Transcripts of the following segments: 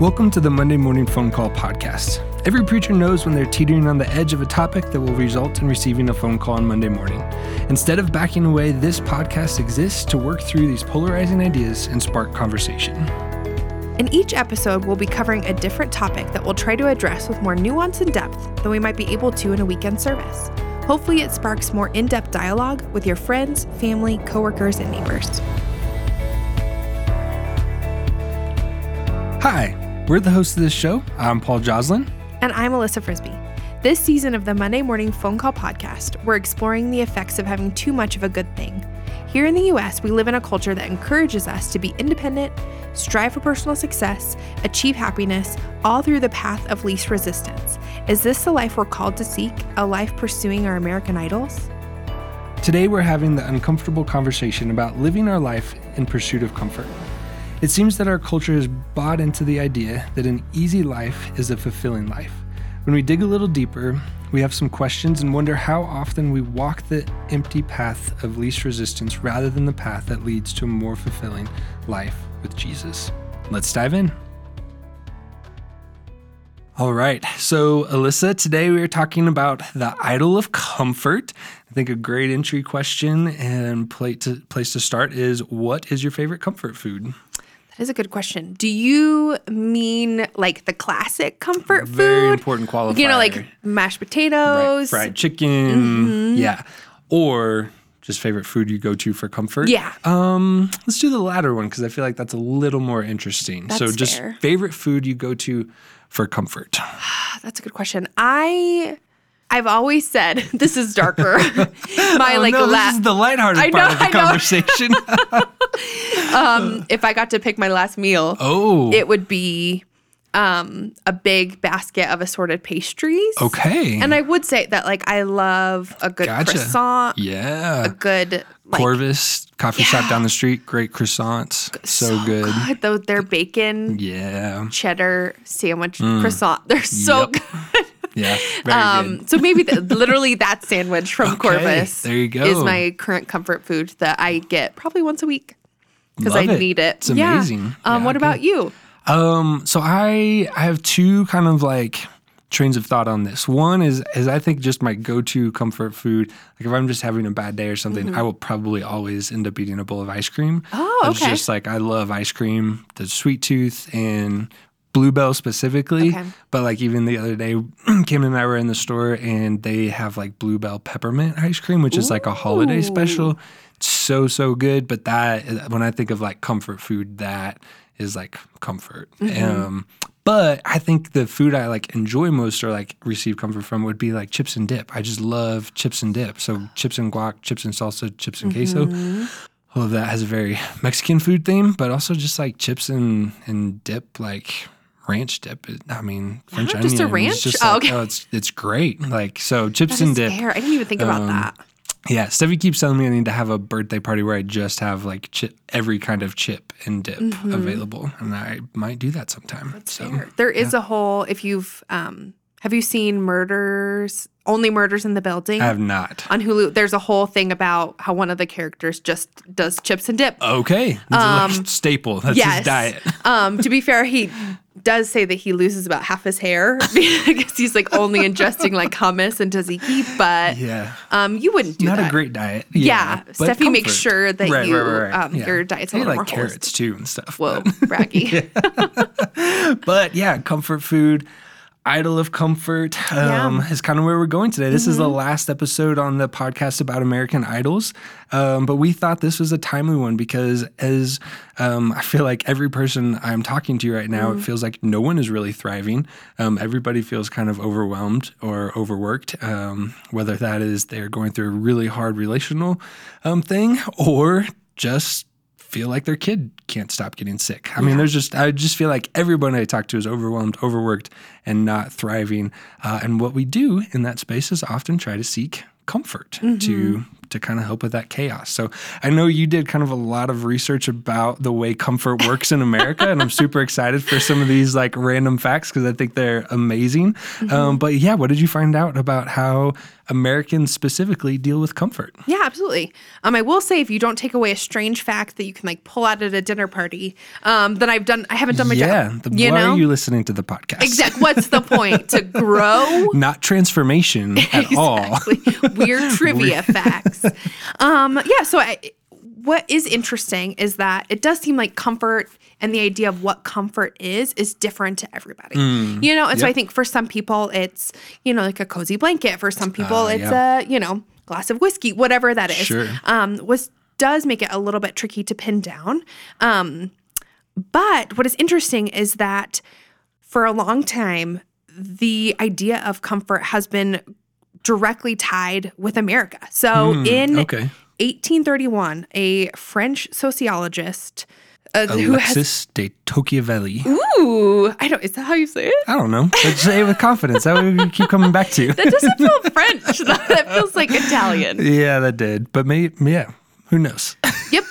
Welcome to the Monday Morning Phone Call Podcast. Every preacher knows when they're teetering on the edge of a topic that will result in receiving a phone call on Monday morning. Instead of backing away, this podcast exists to work through these polarizing ideas and spark conversation. In each episode, we'll be covering a different topic that we'll try to address with more nuance and depth than we might be able to in a weekend service. Hopefully, it sparks more in depth dialogue with your friends, family, coworkers, and neighbors. Hi, we're the hosts of this show. I'm Paul Joslin. And I'm Alyssa Frisby. This season of the Monday Morning Phone Call Podcast, we're exploring the effects of having too much of a good thing. Here in the US, we live in a culture that encourages us to be independent, strive for personal success, achieve happiness, all through the path of least resistance. Is this the life we're called to seek, a life pursuing our American idols? Today, we're having the uncomfortable conversation about living our life in pursuit of comfort. It seems that our culture has bought into the idea that an easy life is a fulfilling life. When we dig a little deeper, we have some questions and wonder how often we walk the empty path of least resistance rather than the path that leads to a more fulfilling life with Jesus. Let's dive in. All right. So, Alyssa, today we are talking about the idol of comfort. I think a great entry question and place to, place to start is what is your favorite comfort food? That is a good question. Do you mean like the classic comfort food? Very important qualifier. You know, like mashed potatoes, right. fried chicken. Mm-hmm. Yeah. Or just favorite food you go to for comfort. Yeah. Um, let's do the latter one because I feel like that's a little more interesting. That's so just fair. favorite food you go to for comfort. that's a good question. I I've always said this is darker. My oh, like no, la- this is the lighthearted I part know, of the I conversation. um, if I got to pick my last meal, oh, it would be um, a big basket of assorted pastries. okay. And I would say that like I love a good Gotcha. croissant, yeah. a good like Corvus coffee shop down the street, great croissants, so, good. Though their bacon Yeah, cheddar sandwich croissant, they're so Yep. good. Yeah, very Um, good. so maybe the, literally that sandwich from Okay, Corvus there you go. is my current comfort food that I get probably once a week because I it. need it. It's Yeah. amazing. Um, Yeah, what about you? Um, so I I have two kind of like trains of thought on this. One is is I think just my go-to comfort food. Like if I'm just having a bad day or something, I will probably always end up eating a bowl of ice cream. Mm-hmm. Oh, It's okay. just like I love ice cream, the sweet tooth and Bluebell specifically. Okay. But like even the other day, Kim and I were in the store and they have like Bluebell peppermint ice cream, which is like a holiday Ooh. special. So so good. But that when I think of like comfort food, that is like comfort. Mm-hmm. Um, but I think the food I like enjoy most or like receive comfort from would be like chips and dip. I just love chips and dip. So chips and guac, chips and salsa, chips and queso. Mm-hmm. All of that has a very Mexican food theme, but also just like chips and and dip, like ranch dip. It- I mean, French just a onion. ranch? It's just Oh, like, okay. oh, it's it's great. Like so, chips and dip. fair. I didn't even think about Um, that. Yeah, Steffi keeps telling me I need to have a birthday party where I just have like chip, every kind of chip and dip available, and I might do that sometime. so Mm-hmm. Fair. There is a whole. If you've um, have you seen Murders? Only Murders in the Building I have not. on Hulu. There's a whole thing about how one of the characters just does chips and dip. Okay, that's a staple. That's yes. his diet. Um, to be fair, he does say that he loses about half his hair because he's like only ingesting like hummus and tzatziki. But Yeah, um, you wouldn't do not that. a great diet. Yeah, but Steffi makes sure that Right, you right, right, um, your diet's a little like more carrots too and stuff. Whoa, but- braggy. but yeah, comfort food, idol of comfort um, is kind of where we're going today. This is Mm-hmm. the last episode on the podcast about American idols, um, but we thought this was a timely one because as um, I feel like every person I'm talking to right now, Mm-hmm. it feels like no one is really thriving. Um, everybody feels kind of overwhelmed or overworked, um, whether that is they're going through a really hard relational um, thing or just feel like their kid can't stop getting sick. I mean, there's just I just feel like everybody I talk to is overwhelmed, overworked, and not thriving. Uh, and what we do in that space is often try to seek comfort to to kind of help with that chaos. So I know you did kind of a lot of research about the way comfort works in America, and I'm super excited for some of these like random facts because I think they're amazing. Um, but yeah, what did you find out about how Americans specifically deal with comfort. Yeah, absolutely. Um, I will say if you don't take away a strange fact that you can like pull out at a dinner party, um, then I've done I haven't done my yeah. job. Yeah, why know? are you listening to the podcast? Exactly. What's the point? To grow? Not transformation at all. Weird trivia facts. Um, yeah. So, I, what is interesting is that it does seem like comfort and the idea of what comfort is is different to everybody. you know, and so Mm. I think for some people it's you know like a cozy blanket. For some people Ah, it's yeah. a you know glass of whiskey, whatever that is. Sure. Um, was does make it a little bit tricky to pin down. Um, but what is interesting is that for a long time, the idea of comfort has been directly tied with America. So in Hmm, okay. 1831, a French sociologist uh, who has. Alexis de Tocqueville. Ooh, I don't. Is that how you say it? I don't know. Say it with confidence. That we keep coming back to. That doesn't feel French. that feels like Italian. yeah, that did. But maybe, yeah, who knows? Yep.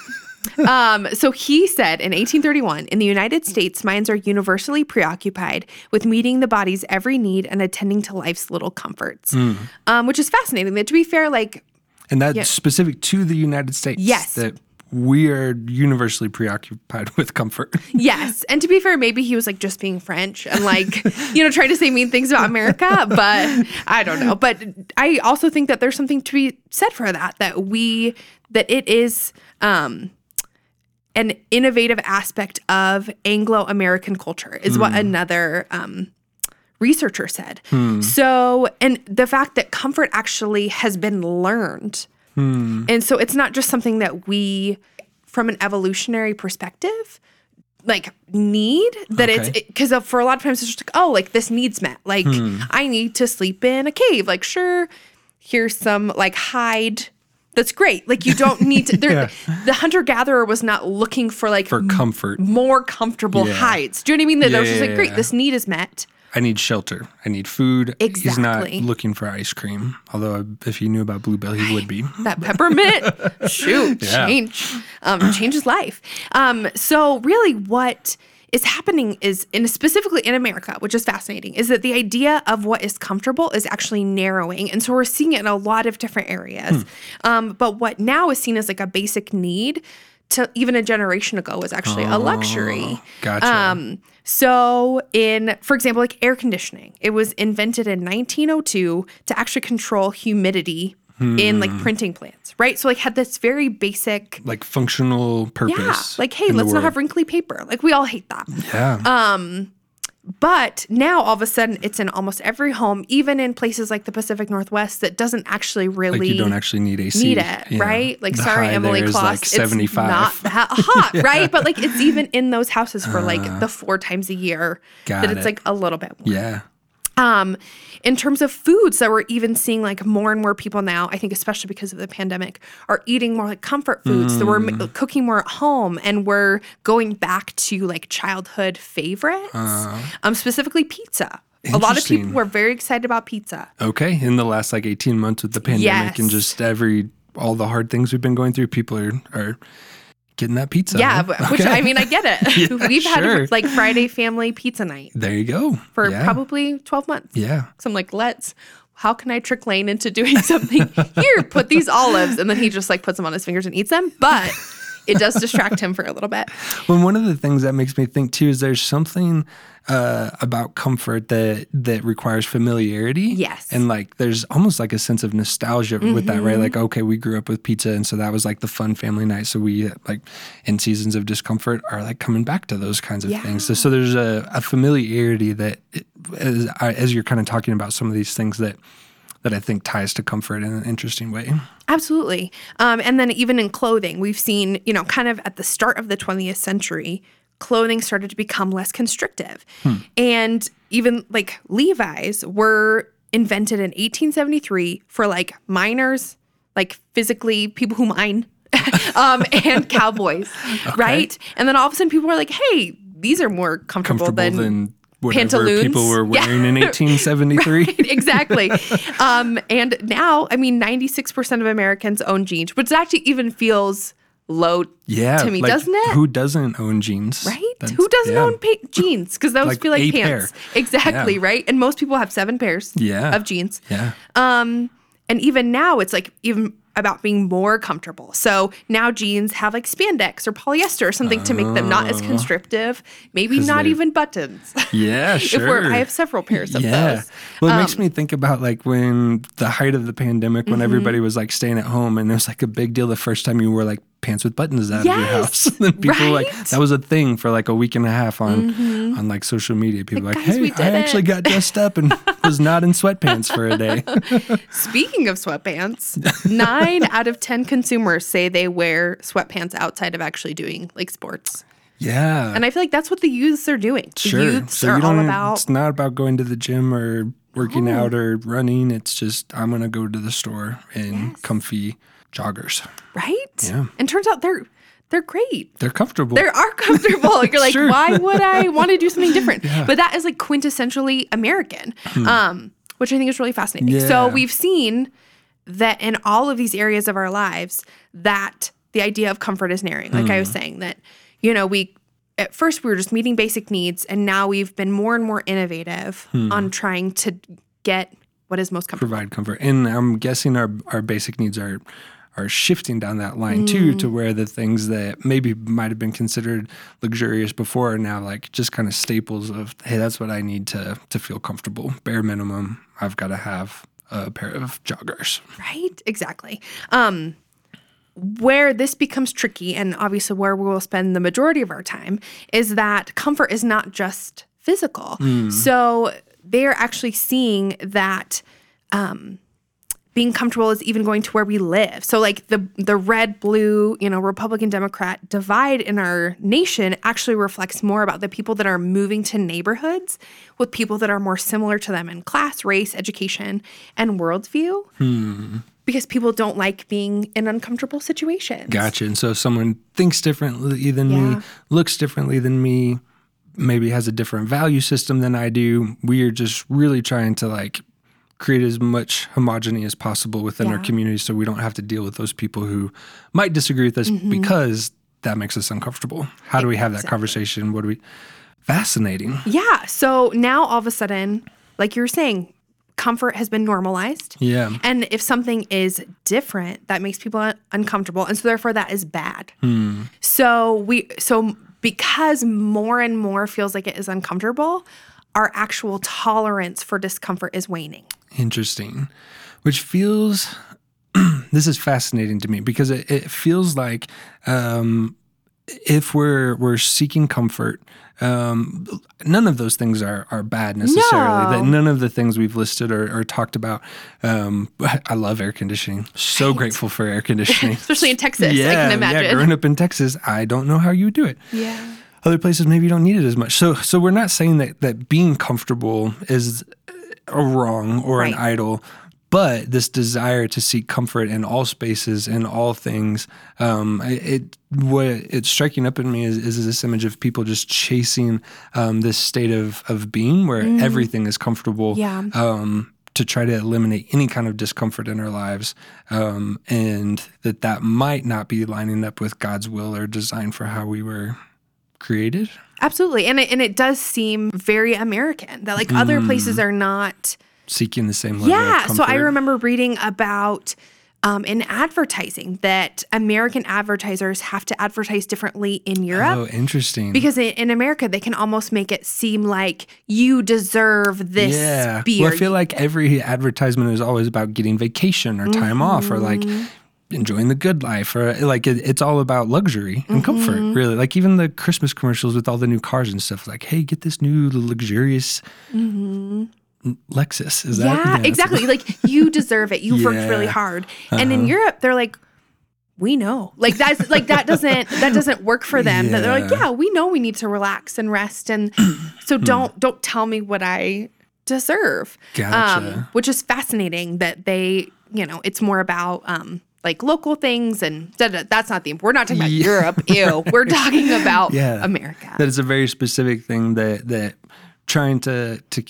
Um, so he said in 1831, in the United States, minds are universally preoccupied with meeting the body's every need and attending to life's little comforts, Hmm. um, which is fascinating. That to be fair, like And that's Yeah. specific to the United States. Yes. That we are universally preoccupied with comfort. yes, and to be fair, maybe he was like just being French and like you know trying to say mean things about America, but I don't know. But I also think that there's something to be said for that. That we that it is. Um, an innovative aspect of Anglo American culture is what hmm. another um, researcher said. Hmm. So, and the fact that comfort actually has been learned. Hmm. And so it's not just something that we, from an evolutionary perspective, like need that Okay. it's because for a lot of times it's just like oh like this needs met like i need to sleep in a cave like sure here's some like hide that's great like you don't need to there, the hunter gatherer was not looking for like For comfort. more comfortable Yeah. hides do you know what i mean that I was just like great Yeah. this need is met I need shelter. I need food. Exactly. He's not looking for ice cream. Although if he knew about Bluebell, he would be. that peppermint shoot Yeah. change um change his life um so really what is happening is in specifically in america which is fascinating is that the idea of what is comfortable is actually narrowing. And so we're seeing it in a lot of different areas. Um but what now is seen as like a basic need to even a generation ago was actually a luxury. Gotcha. um, so in, for example, like air conditioning, it was invented in 1902 to actually control humidity in like printing plants, right? So like had this very basic, like functional purpose. yeah, like hey, let's not have wrinkly paper. Like we all hate that. Yeah. Um, But now all of a sudden it's in almost every home, even in places like the Pacific Northwest that doesn't actually really like you don't actually need AC. need it, Yeah. right? Like, The sorry, Emily Kloss, like it's not that hot, right? But like, it's even in those houses for like the four times a year that it's it. like a little bit more. yeah. Um, in terms of foods that we're even seeing like more and more people now, I think especially because of the pandemic, are eating more like comfort foods. So we're Mm. ma- cooking more at home and we're going back to like childhood favorites, um, specifically pizza. A lot of people Uh. Were very excited about pizza. Okay. In the last like 18 months with the pandemic and just every all the hard things we've been going through, people are are getting that pizza. Yeah, huh? which Okay. I mean, I get it. Yeah, We've had sure. like Friday family pizza night there you go. for yeah. probably 12 months. Yeah. So I'm like, let's, how can I trick Lane into doing something? Here, put these olives. And then he just like puts them on his fingers and eats them. But it does distract him for a little bit. Well, one of the things that makes me think too is there's something uh, about comfort that that requires familiarity. Yes. and like there's almost like a sense of nostalgia with that, Mm-hmm. right? Like, okay, we grew up with pizza, and so that was like the fun family night. So we like in seasons of discomfort are like coming back to those kinds of things. So, so there's a, a familiarity that it, as, as you're kind of talking about some of these things that that I think ties to comfort in an interesting way. Absolutely. Um, and then even in clothing, we've seen, you know, kind of at the start of the 20th century, clothing started to become less constrictive. And even like Levi's were invented in 1873 for like miners, like physically people who mine, um, and cowboys, right? And then all of a sudden people were like, hey, these are more comfortable, Comfortable than, than whatever pantaloons. people were Yeah. wearing in 1873. exactly. Um, and now, I mean, 96% of Americans own jeans, which actually even feels low Yeah, to me, like, doesn't it? Who doesn't own jeans? right? That's- Who doesn't yeah. own pa- jeans? Because those Like feel like pants. pair. Exactly, Yeah. right? And most people have seven pairs Yeah. of jeans. Yeah, Um, and even now it's like even about being more comfortable. So now jeans have like spandex or polyester or something to make them not as constrictive, maybe not even buttons. Yeah, if sure. we're, I have several pairs of yeah. those. Well, it Um, makes me think about like when the height of the pandemic, when Mm-hmm. everybody was like staying at home, and it was like a big deal the first time you wore like pants with buttons out of your house. and people were like? Mm-hmm. that was a thing for like a week and a half on on like social media. People Like, like, "Guys, hey, I did actually got dressed up and was not in sweatpants for a day. Speaking of sweatpants, nine out of 10 consumers say they wear sweatpants outside of actually doing like sports. yeah. And I feel like that's what the youths are doing. The Sure. youths So are you don't. all about, It's not about going to the gym or working out or running. It's just I'm gonna go to the store in comfy joggers. right? Yeah. And turns out they're they're great. They're comfortable. They are comfortable. You're like, Sure. why would I want to do something different? Yeah. But that is like quintessentially American, um, which I think is really fascinating. Yeah. So Hmm. We've seen that in all of these areas of our lives, that the idea of comfort is narrowing. Like Hmm. I was saying, that you know we at first we were just meeting basic needs, and now we've been more and more innovative Hmm. on trying to get what is most comfortable. provide comfort. And I'm guessing our our basic needs are are shifting down that line too, Mm. to where the things that maybe might have been considered luxurious before are now like just kind of staples of hey, that's what I need to to feel comfortable. Bare minimum, I've got to have a pair of joggers. Right? Exactly. Um, where this becomes tricky, and obviously where we will spend the majority of our time, is that comfort is not just physical. So they're actually seeing that um, being comfortable is even going to where we live. So like the the red blue, you know, Republican Democrat divide in our nation actually reflects more about the people that are moving to neighborhoods with people that are more similar to them in class, race, education, and worldview. Hmm. Because people don't like being in uncomfortable situations. Gotcha. And so if someone thinks differently than Yeah. me, looks differently than me, maybe has a different value system than I do, we are just really trying to like create as much homogeny as possible within our community so we don't have to deal with those people who might disagree with us Mm-hmm. because that makes us uncomfortable. How do we have that conversation? What do we fascinating. Yeah. So now all of a sudden, like you were saying, comfort has been normalized. Yeah. And if something is different, that makes people un- uncomfortable, and so therefore that is bad. Hmm. So we so because more and more feels like it is uncomfortable, our actual tolerance for discomfort is waning. Interesting. Which feels this is fascinating to me because it, it feels like um, if we're we're seeking comfort, um, none of those things are are bad necessarily. No. That none of the things we've listed or, or talked about. Um, I love air conditioning. So grateful for air conditioning. Especially in Texas, I yeah, can yeah. Growing up in Texas, I don't know how you do it Yeah. other places maybe you don't need it as much. So so we're not saying that that being comfortable is a wrong or an idol, but this desire to seek comfort in all spaces and all things, um, it, what it's striking up in me is, is this image of people just chasing um, this state of of being where everything is comfortable. Yeah. Um, to try to eliminate any kind of discomfort in our lives, um, and that that might not be lining up with God's will or design for how we were created. Absolutely. And it, and it does seem very American that like other places are not seeking the same level Yeah. So I remember reading about um, in advertising that American advertisers have to advertise differently in Europe. Oh, interesting. Because in, in America, they can almost make it seem like you deserve this yeah. beer. Well, I feel like every advertisement is always about getting vacation or time off or like Mm-hmm. Enjoying the good life or like it, it's all about luxury and comfort, Mm-hmm. really. Like even the Christmas commercials with all the new cars and stuff, like, hey, get this new luxurious Lexus. Is that? Mm-hmm. yeah, exactly. like you deserve it. You've worked really Yeah. Uh-huh. hard. And in Europe, they're like, we know. Like that's like that doesn't that doesn't work for them. That they're like, Yeah. yeah, we know we need to relax and rest. And so don't don't tell me what I deserve. Um, Gotcha. which is fascinating that they, you know, it's more about um like local things and da, da, that's not the we're not talking about Yeah. Europe. Ew. We're talking about Yeah. America. that is a very specific thing that that trying to to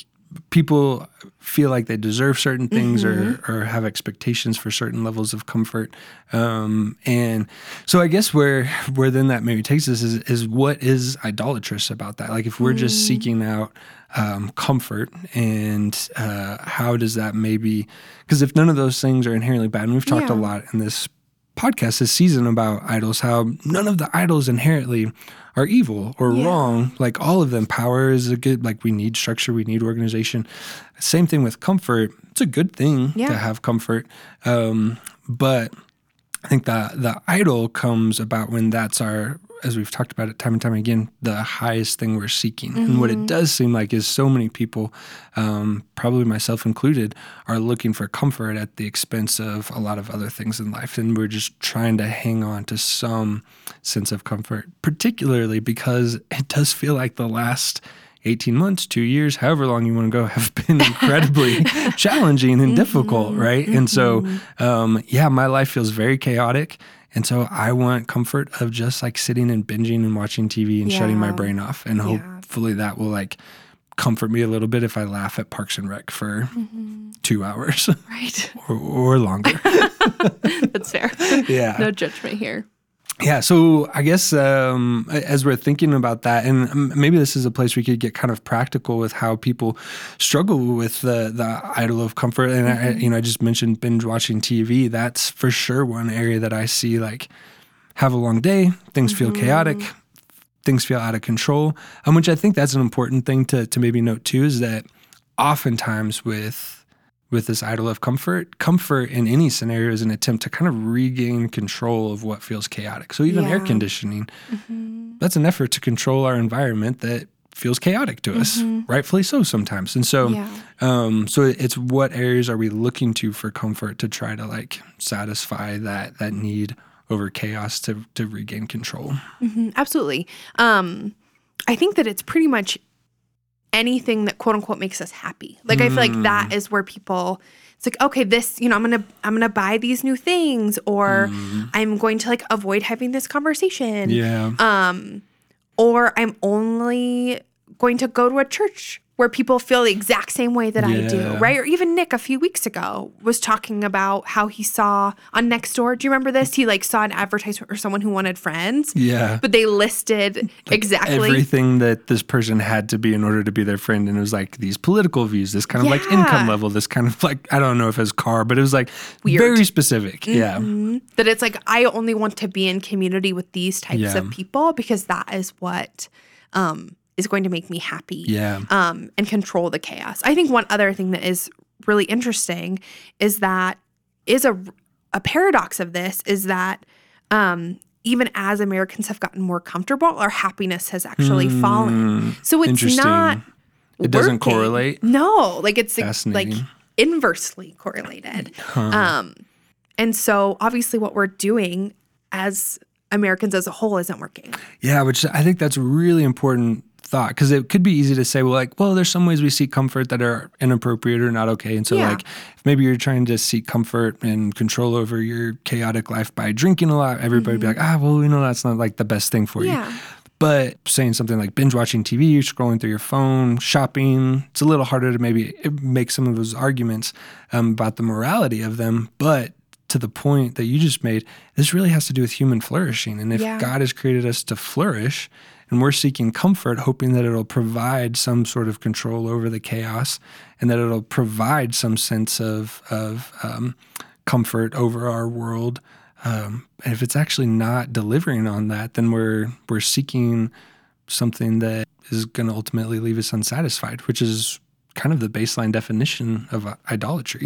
people feel like they deserve certain things Mm-hmm. or or have expectations for certain levels of comfort um and so i guess where where then that maybe takes us is is what is idolatrous about that like if we're just Mm. seeking out um, comfort and uh, how does that maybe because if none of those things are inherently bad and we've talked Yeah. a lot in this podcast this season about idols how none of the idols inherently are evil or Yeah. wrong like all of them power is a good like we need structure we need organization same thing with comfort it's a good thing Yeah. to have comfort um, but I think the the idol comes about when that's our, as we've talked about it time and time again, the highest thing we're seeking. And what it does seem like is so many people, um, probably myself included, are looking for comfort at the expense of a lot of other things in life, and we're just trying to hang on to some sense of comfort, particularly because it does feel like the last. 18 months, two years, however long you want to go, have been incredibly challenging and difficult, right? And so, um, yeah, my life feels very chaotic. And so I want comfort of just like sitting and binging and watching TV and shutting my brain off. And Yeah. hopefully that will like comfort me a little bit if I laugh at Parks and Rec for mm-hmm. two hours Right. or, or longer. That's fair. yeah. No judgment here. Yeah, so I guess um, as we're thinking about that, and maybe this is a place we could get kind of practical with how people struggle with the the idol of comfort. And I, you know, I just mentioned binge watching TV. That's for sure one area that I see like have a long day, things feel chaotic, things feel out of control. Um, which I think that's an important thing to to maybe note too is that oftentimes with with this idol of comfort, comfort in any scenario is an attempt to kind of regain control of what feels chaotic. So even air Yeah. conditioning, that's an effort to control our environment that feels chaotic to us, rightfully so sometimes. And so, Yeah. um, so it's what areas are we looking to for comfort to try to like satisfy that that need over chaos to to regain control. Mhm, absolutely. Um, I think that it's pretty much anything that quote unquote makes us happy. Like I feel like Mm. that is where people it's like, okay, this, you know, I'm gonna I'm gonna buy these new things or I'm going to like avoid having this conversation. Mm. Yeah. Um, or I'm only going to go to a church where people feel the exact same way that I do, right? Or even Nick a few weeks ago was talking about how he saw on Nextdoor. Do you remember this? He like saw an advertisement for someone who wanted friends, yeah. but they listed exactly. everything that this person had to be in order to be their friend. And it was like these political views, this kind of like income level, this kind of like, I don't know if it's car, but it was like Weird. very specific. Yeah. Mhm. That it's like I only want to be in community with these types Yeah. of people because that is what um, is going to make me happy. Yeah. um, and control the chaos. I think one other thing that is really interesting is that is a a paradox of this is that um, even as Americans have gotten more comfortable, our happiness has actually fallen. So it's not. It doesn't correlate? No, like it's like inversely correlated. Um, and so obviously, what we're doing as Americans as a whole isn't working. Yeah, which I think that's really important thought because it could be easy to say, well, like, well, there's some ways we seek comfort that are inappropriate or not okay. And so, Yeah. like, if maybe you're trying to seek comfort and control over your chaotic life by drinking a lot, everybody would be like, ah, well, we know that's not like the best thing for you. But saying something like binge watching TV, scrolling through your phone, shopping, it's a little harder to maybe make some of those arguments um, about the morality of them. But to the point that you just made, this really has to do with human flourishing. And if Yeah. God has created us to flourish and we're seeking comfort, hoping that it'll provide some sort of control over the chaos and that it'll provide some sense of, of um, comfort over our world. Um, and if it's actually not delivering on that, then we're we're seeking something that is going to ultimately leave us unsatisfied, which is kind of the baseline definition of uh, idolatry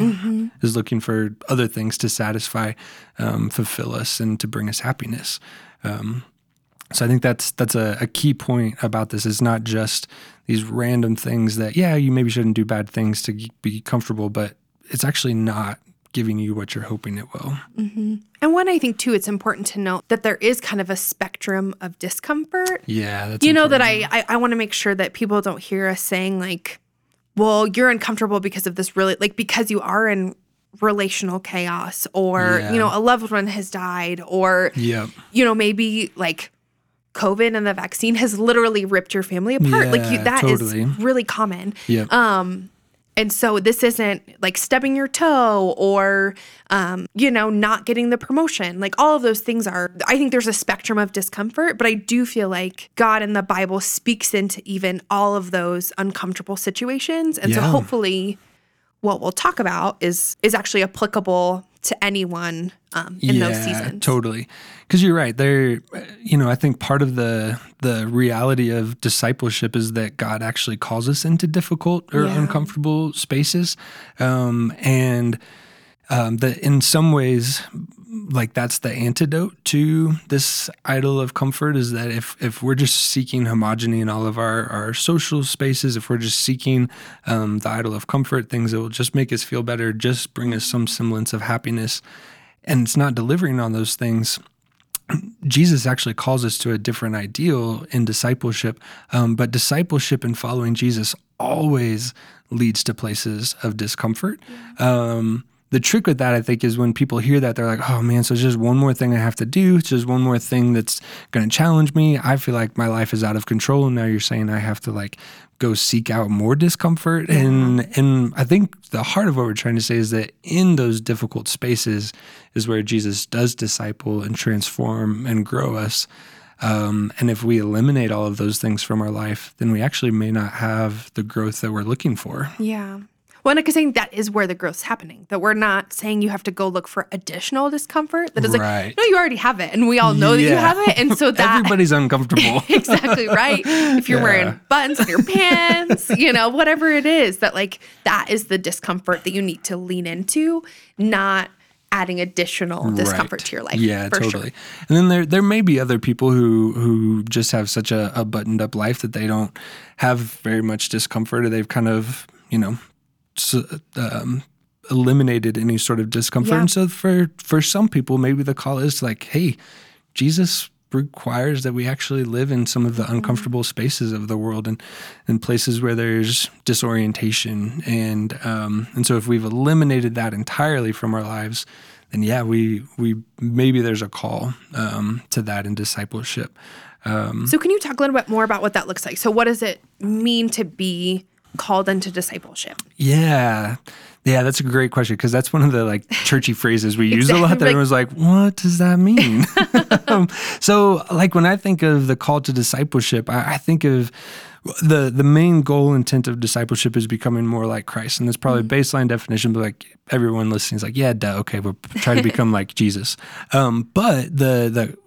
is looking for other things to satisfy, um, fulfill us, and to bring us happiness. Um, so I think that's that's a, a key point about this. Is not just these random things that yeah you maybe shouldn't do bad things to be comfortable, but it's actually not giving you what you're hoping it will. Mm-hmm. And one, I think too, it's important to note that there is kind of a spectrum of discomfort. Yeah, that's You know that. I I, I want to make sure that people don't hear us saying like, "Well, you're uncomfortable because of this really like because you are in relational chaos, or Yeah. you know a loved one has died, or Yep. you know maybe like." COVID and the vaccine has literally ripped your family apart. like you, Yeah, that is totally. really common. Yep. Um, And so this isn't like stubbing your toe or, um, you know, not getting the promotion. Like all of those things are, I think there's a spectrum of discomfort, but I do feel like God in the Bible speaks into even all of those uncomfortable situations. And so hopefully what we'll talk about is is actually applicable to anyone um, in those seasons. Totally. Because you're right. There, you know, I think part of the the reality of discipleship is that God actually calls us into difficult or Yeah. uncomfortable spaces, um, and um, that in some ways, like that's the antidote to this idol of comfort. Is that if if we're just seeking homogeny in all of our our social spaces, if we're just seeking um, the idol of comfort, things that will just make us feel better, just bring us some semblance of happiness and it's not delivering on those things, Jesus actually calls us to a different ideal in discipleship. Um, but discipleship and following Jesus always leads to places of discomfort. Um, the trick with that, I think, is when people hear that, they're like, oh man, so it's just one more thing I have to do. It's just one more thing that's going to challenge me. I feel like my life is out of control. And now you're saying I have to like go seek out more discomfort. And, and I think the heart of what we're trying to say is that in those difficult spaces is where Jesus does disciple and transform and grow us. Um, and if we eliminate all of those things from our life, then we actually may not have the growth that we're looking for. Yeah. I think that is where the growth's happening. That we're not saying you have to go look for additional discomfort. That is Right. like, no, you already have it, and we all know that you have it, and so that Everybody's uncomfortable. exactly right. If you're Yeah. wearing buttons on your pants, you know, whatever it is, that like that is the discomfort that you need to lean into, not adding additional discomfort Right. to your life. Yeah, totally. Sure. And then there there may be other people who who just have such a, a buttoned up life that they don't have very much discomfort, or they've kind of you know um, eliminated any sort of discomfort. Yeah. And so for for some people, maybe the call is like, hey, Jesus requires that we actually live in some of Mm-hmm. the uncomfortable spaces of the world and and places where there's disorientation and um, and so if we've eliminated that entirely from our lives then yeah we we maybe there's a call um, to that in discipleship So, can you talk a little bit more about what that looks like? So, what does it mean to be called into discipleship? Yeah. Yeah, that's a great question because that's one of the like churchy phrases we use a lot that Exactly. everyone's like, what does that mean? um, so, like when I think of the call to discipleship, I, I think of the the main goal intent of discipleship is becoming more like Christ, and that's probably baseline definition. But like everyone listening is like, yeah, duh, okay, we're trying to become like Jesus. Um, but the the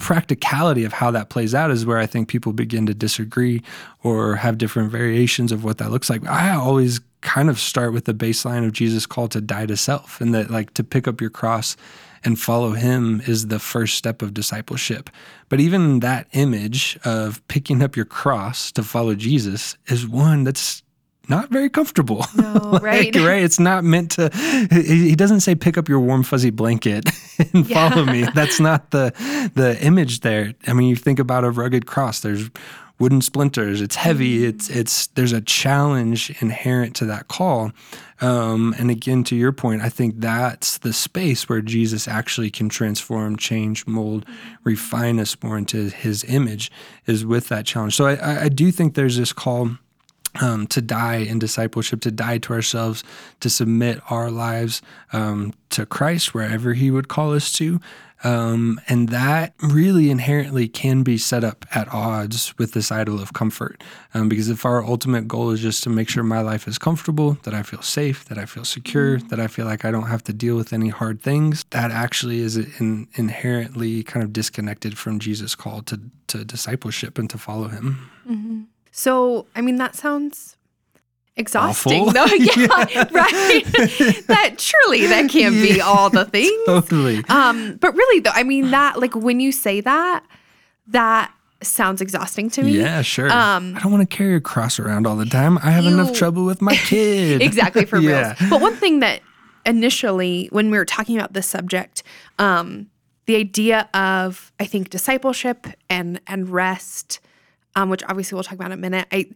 practicality of how that plays out is where I think people begin to disagree or have different variations of what that looks like. I always kind of start with the baseline of Jesus' call to die to self and that like to pick up your cross and follow him is the first step of discipleship. But even that image of picking up your cross to follow Jesus is one that's not very comfortable. No, right? Like, right? It's not meant to. He he doesn't say pick up your warm fuzzy blanket and follow me. That's not the the image there. I mean, you think about a rugged cross. There's wooden splinters. It's heavy. It's it's there's a challenge inherent to that call. Um, and again, to your point, I think that's the space where Jesus actually can transform, change, mold, refine us more into His image. Is with that challenge. So I, I do think there's this call um, to die in discipleship, to die to ourselves, to submit our lives um, to Christ wherever He would call us to. Um, and that really inherently can be set up at odds with this idol of comfort. Um, because if our ultimate goal is just to make sure my life is comfortable, that I feel safe, that I feel secure, that I feel like I don't have to deal with any hard things, that actually is in, inherently kind of disconnected from Jesus' call to, to discipleship and to follow Him. So, I mean, that sounds exhausting, Awful. though. Yeah, right. that surely that can't be all the things. Totally. Um, but really, though, I mean, that like when you say that, that sounds exhausting to me. Yeah, sure. Um, I don't want to carry a cross around all the time. I have enough trouble with my kid. exactly for Yeah. reals. But one thing that initially, when we were talking about this subject, um, the idea of I think discipleship and and rest, um, which obviously we'll talk about in a minute, I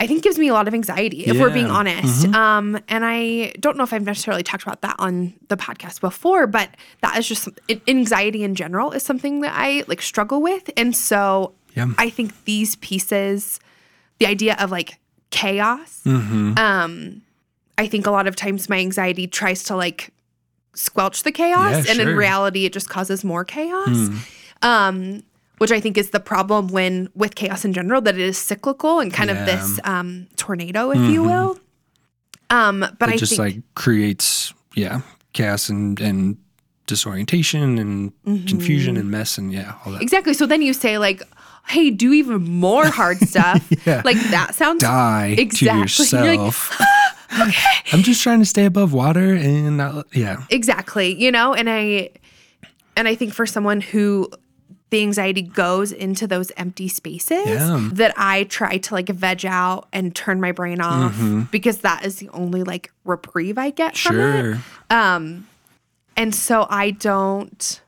I think gives me a lot of anxiety if we're being Yeah. Mm-hmm. honest. Um, and I don't know if I've necessarily talked about that on the podcast before, but that is just anxiety in general is something that I like struggle with, and so Yeah. I think these pieces, the idea of like chaos, Mm-hmm. um, I think a lot of times my anxiety tries to like squelch the chaos, Yeah, and in reality, it just causes more chaos. Hmm. Um, which I think is the problem when with chaos in general that it is cyclical and kind of this um, tornado, if you Mhm. will. Um, but it I just think like creates yeah chaos and and disorientation and Mhm. confusion and mess and yeah all that exactly. So then you say like, "Hey, do even more hard stuff." Yeah. Like that sounds die Exactly. to You're like, yourself i'm just trying to stay above water and not, yeah exactly you know and i and i think for someone who the anxiety goes into those empty spaces Yeah. that i try to like veg out and turn my brain off because that is the only like reprieve i get from it. Um and so i don't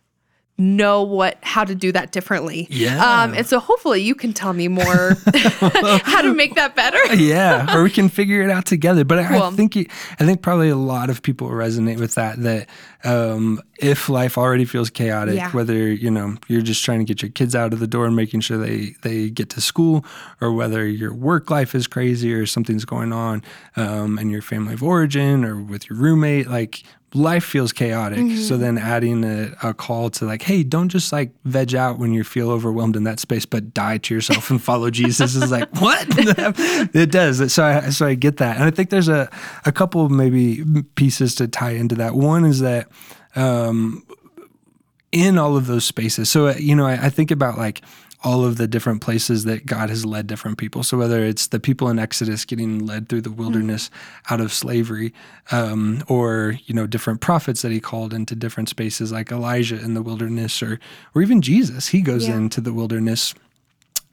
know what how to do that differently Yeah. um and so hopefully you can tell me more how to make that better yeah, or we can figure it out together. But I, I think it, I think probably a lot of people resonate with that. That um, if life already feels chaotic, Yeah. whether you know you're just trying to get your kids out of the door and making sure they they get to school, or whether your work life is crazy or something's going on um, in your family of origin or with your roommate, like life feels chaotic. Mm-hmm. So then adding a, a call to like, hey, don't just like veg out when you feel overwhelmed in that space, but die to yourself and follow Jesus is like, what? it does. So I, so I get that. And I think there's a, a couple of maybe pieces to tie into that. One is that um, in all of those spaces. So, uh, you know, I, I think about like all of the different places that God has led different people. So, whether it's the people in Exodus getting led through the wilderness out of slavery, um, or, you know, different prophets that he called into different spaces like Elijah in the wilderness, or, or even Jesus, he goes Yeah. into the wilderness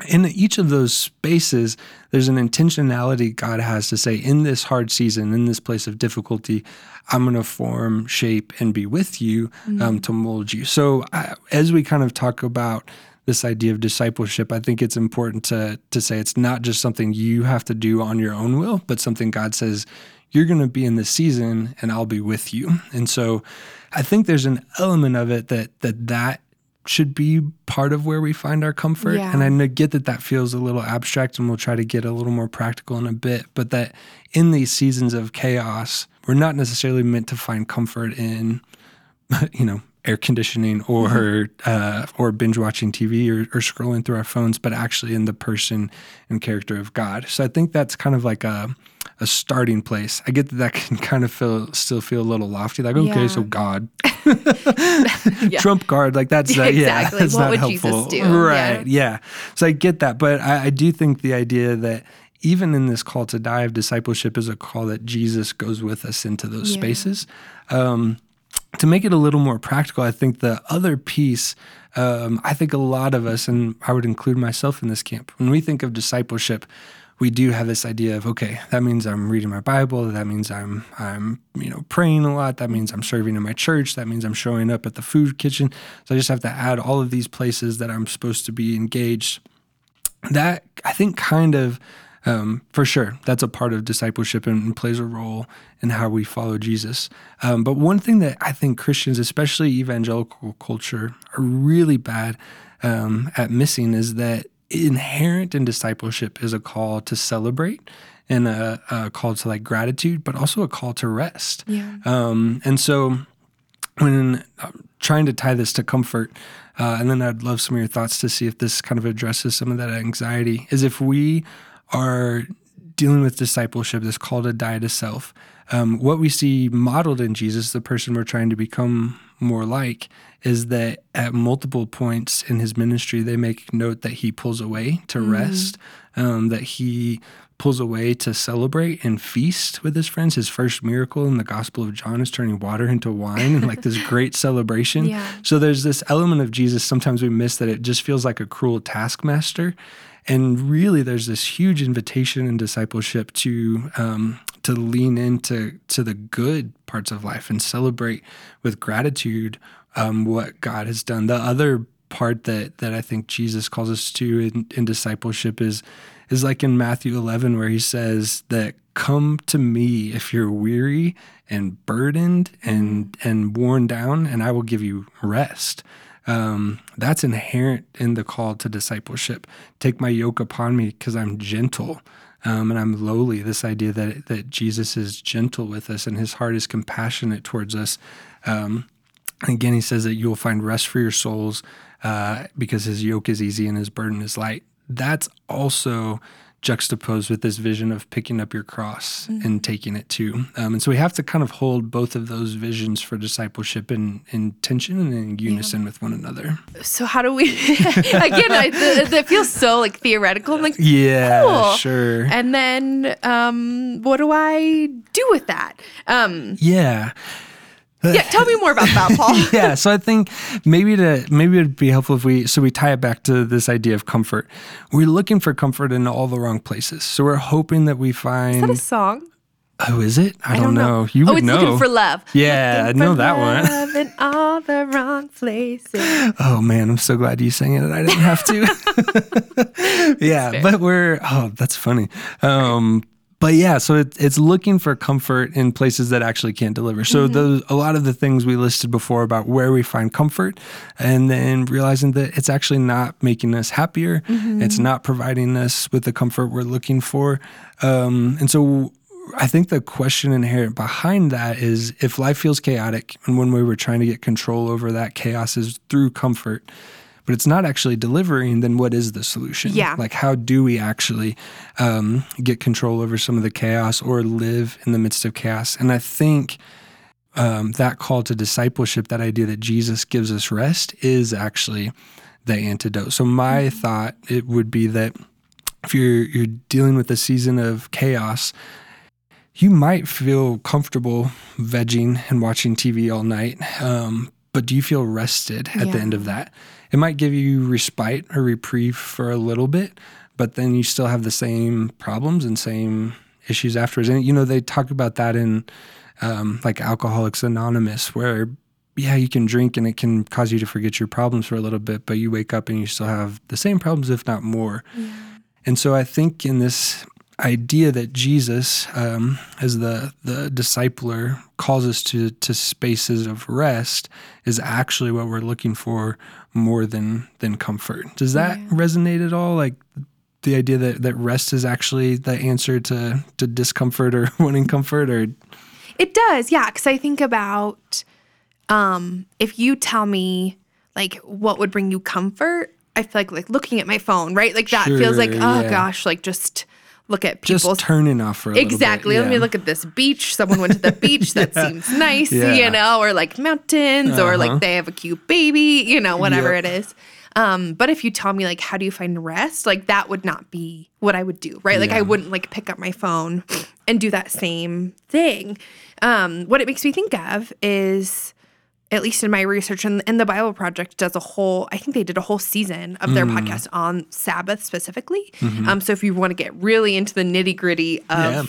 in each of those spaces, there's an intentionality God has to say, in this hard season, in this place of difficulty, I'm going to form, shape, and be with you um, to mold you. So, I, as we kind of talk about this idea of discipleship, I think it's important to to say it's not just something you have to do on your own will, but something God says you're going to be in this season, and I'll be with you. And so, I think there's an element of it that that that should be part of where we find our comfort. Yeah. And I get that that feels a little abstract, and we'll try to get a little more practical in a bit. But that in these seasons of chaos, we're not necessarily meant to find comfort in, you know, air conditioning or Mm-hmm. uh, or binge watching TV or, or scrolling through our phones, but actually in the person and character of God. So I think that's kind of like a a starting place. I get that that can kind of feel still feel a little lofty, like okay, Yeah. so God, Yeah. Trump card, like that's uh, yeah, Exactly. that's What not would Jesus helpful, do? right? Yeah. So I get that, but I, I do think the idea that even in this call to die of discipleship is a call that Jesus goes with us into those Yeah. spaces. Um, to make it a little more practical, I think the other piece, um, I think a lot of us, and I would include myself in this camp, when we think of discipleship, we do have this idea of okay, that means I'm reading my Bible, that means I'm I'm you know praying a lot, that means I'm serving in my church, that means I'm showing up at the food kitchen. So I just have to add all of these places that I'm supposed to be engaged. That I think kind of um, for sure, that's a part of discipleship and, plays a role in how we follow Jesus. Um, but one thing that I think Christians, especially evangelical culture, are really bad um, at missing is that inherent in discipleship is a call to celebrate and a, a call to like gratitude, but also a call to rest. Yeah. Um, and so when uh, trying to tie this to comfort, uh, and then I'd love some of your thoughts to see if this kind of addresses some of that anxiety, is if we are dealing with discipleship, this call to die to self, um, what we see modeled in Jesus, the person we're trying to become more like, is that at multiple points in his ministry, they make note that he pulls away to rest, um, that he pulls away to celebrate and feast with his friends. His first miracle in the Gospel of John is turning water into wine and like this great celebration. Yeah. So there's this element of Jesus, sometimes we miss that it just feels like a cruel taskmaster. And really, there's this huge invitation in discipleship to um, to lean into to the good parts of life and celebrate with gratitude um, what God has done. The other part that that I think Jesus calls us to in, in discipleship is is like in Matthew 11 where he says that come to me if you're weary and burdened and and worn down and I will give you rest. Um, that's inherent in the call to discipleship. Take my yoke upon me because I'm gentle. um, and I'm lowly. This idea that that Jesus is gentle with us and His heart is compassionate towards us. Um, again, He says that you will find rest for your souls uh, because His yoke is easy and His burden is light. That's also juxtaposed with this vision of picking up your cross mm-hmm. and taking it too. Um, and so we have to kind of hold both of those visions for discipleship in, in tension and in unison yeah. with one another. So how do we, again, I, that feels so like theoretical. I'm like, yeah, cool. sure. And then um, what do I do with that? Um, yeah yeah, tell me more about that, Paul. yeah, so I think maybe to maybe it'd be helpful if we so we tie it back to this idea of comfort. We're looking for comfort in all the wrong places. So we're hoping that we find Is that a song? Oh, is it? I, I don't, don't, know. know. You oh, would it's know. looking for love. Yeah, looking I know that one. Love in all the wrong places. Oh man, I'm so glad you sang it. I didn't have to. yeah, but we're oh, that's funny. Um, but yeah, so it, it's looking for comfort in places that actually can't deliver. So mm-hmm. those a lot of the things we listed before about where we find comfort, and then realizing that it's actually not making us happier. Mm-hmm. It's not providing us with the comfort we're looking for, um, and so. I think the question inherent behind that is if life feels chaotic and one way we're trying to get control over that chaos is through comfort, but it's not actually delivering, then what is the solution? Yeah. Like, how do we actually um, get control over some of the chaos or live in the midst of chaos? And I think um, that call to discipleship, that idea that Jesus gives us rest, is actually the antidote. So, my mm-hmm. thought it would be that if you're you're dealing with a season of chaos, you might feel comfortable vegging and watching TV all night, um, but do you feel rested at yeah. the end of that? It might give you respite or reprieve for a little bit, but then you still have the same problems and same issues afterwards. And you know, they talk about that in um, like Alcoholics Anonymous, where yeah, you can drink and it can cause you to forget your problems for a little bit, but you wake up and you still have the same problems, if not more. Yeah. And so I think in this idea that Jesus, um, as the the discipler, calls us to to spaces of rest, is actually what we're looking for more than than comfort. Does that yeah. resonate at all? Like the idea that that rest is actually the answer to to discomfort or wanting comfort, or it does, yeah. Because I think about um, if you tell me like what would bring you comfort, I feel like like looking at my phone, right? Like that sure, feels like oh yeah. gosh, like just look at people's just turning off for exactly. Yeah. Let me look at this beach. Someone went to the beach. That yeah. seems nice, yeah. you know, or like mountains, uh-huh. or like uh-huh. they have a cute baby, you know, whatever yep. it is. Um, but if you tell me like how do you find rest, like that would not be what I would do, right? Like I wouldn't like pick up my phone and do that same thing. Um, what it makes me think of is at least in my research and, and the bible project does a whole i think they did a whole season of their mm. podcast on sabbath specifically mm-hmm. um, so if you want to get really into the nitty gritty of yeah.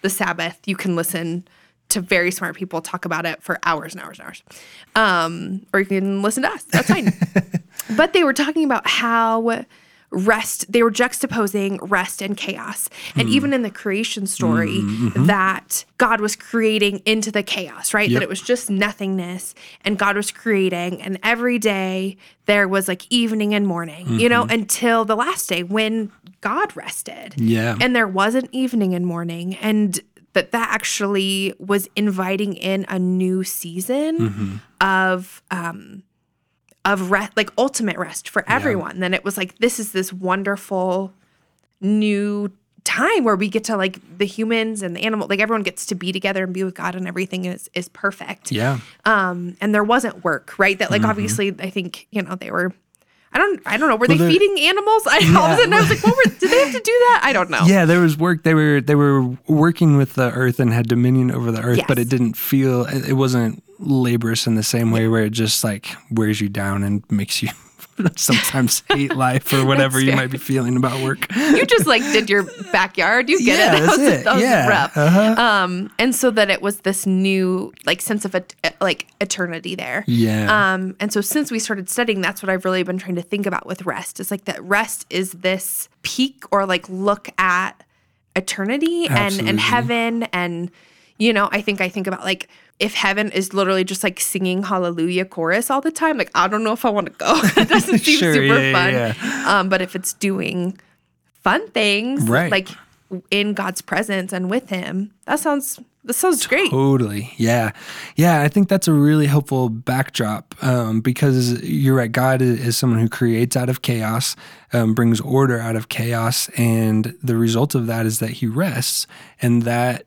the sabbath you can listen to very smart people talk about it for hours and hours and hours um, or you can listen to us that's fine but they were talking about how rest they were juxtaposing rest and chaos and mm. even in the creation story mm-hmm, mm-hmm. that god was creating into the chaos right yep. that it was just nothingness and god was creating and every day there was like evening and morning mm-hmm. you know mm-hmm. until the last day when god rested yeah and there wasn't evening and morning and that that actually was inviting in a new season mm-hmm. of um of rest, like ultimate rest for everyone. Yeah. Then it was like, this is this wonderful new time where we get to like the humans and the animal, like everyone gets to be together and be with God and everything is is perfect. Yeah. Um, and there wasn't work, right? That like mm-hmm. obviously I think, you know, they were I don't I don't know. Were well, they feeding animals? I yeah. all of a sudden I was like, what were did they have to do that? I don't know. Yeah, there was work. They were they were working with the earth and had dominion over the earth, yes. but it didn't feel it wasn't laborious in the same way where it just like wears you down and makes you sometimes hate life or whatever you might be feeling about work. You just like did your backyard. You get yeah, it. That was, it. That was yeah. rough. Uh-huh. Um, and so that it was this new like sense of et- like eternity there. Yeah. Um, and so since we started studying, that's what I've really been trying to think about with rest. Is like that rest is this peak or like look at eternity Absolutely. and and heaven and you know I think I think about like if heaven is literally just like singing hallelujah chorus all the time, like I don't know if I want to go. it doesn't seem sure, super yeah, fun. Yeah. Um, but if it's doing fun things, right. like in God's presence and with Him. That sounds that sounds great. Totally. Yeah. Yeah. I think that's a really helpful backdrop um, because you're right. God is, is, someone who creates out of chaos, um, brings order out of chaos. And the result of that is that he rests. And that